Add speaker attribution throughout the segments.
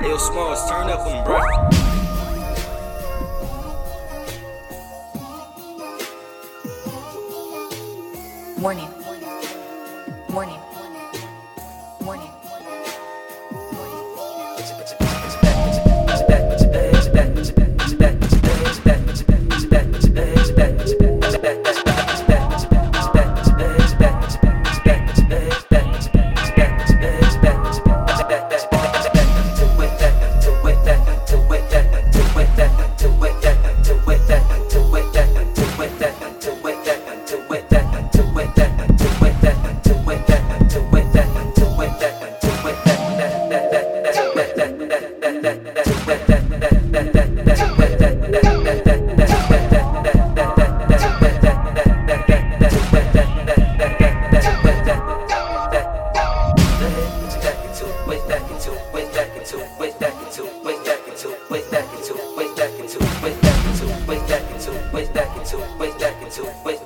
Speaker 1: Yo, Smalls, turn up on bruh.
Speaker 2: Morning. Morning. into, waist back into, waist back into, waist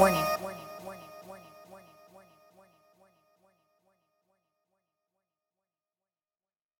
Speaker 2: Morning.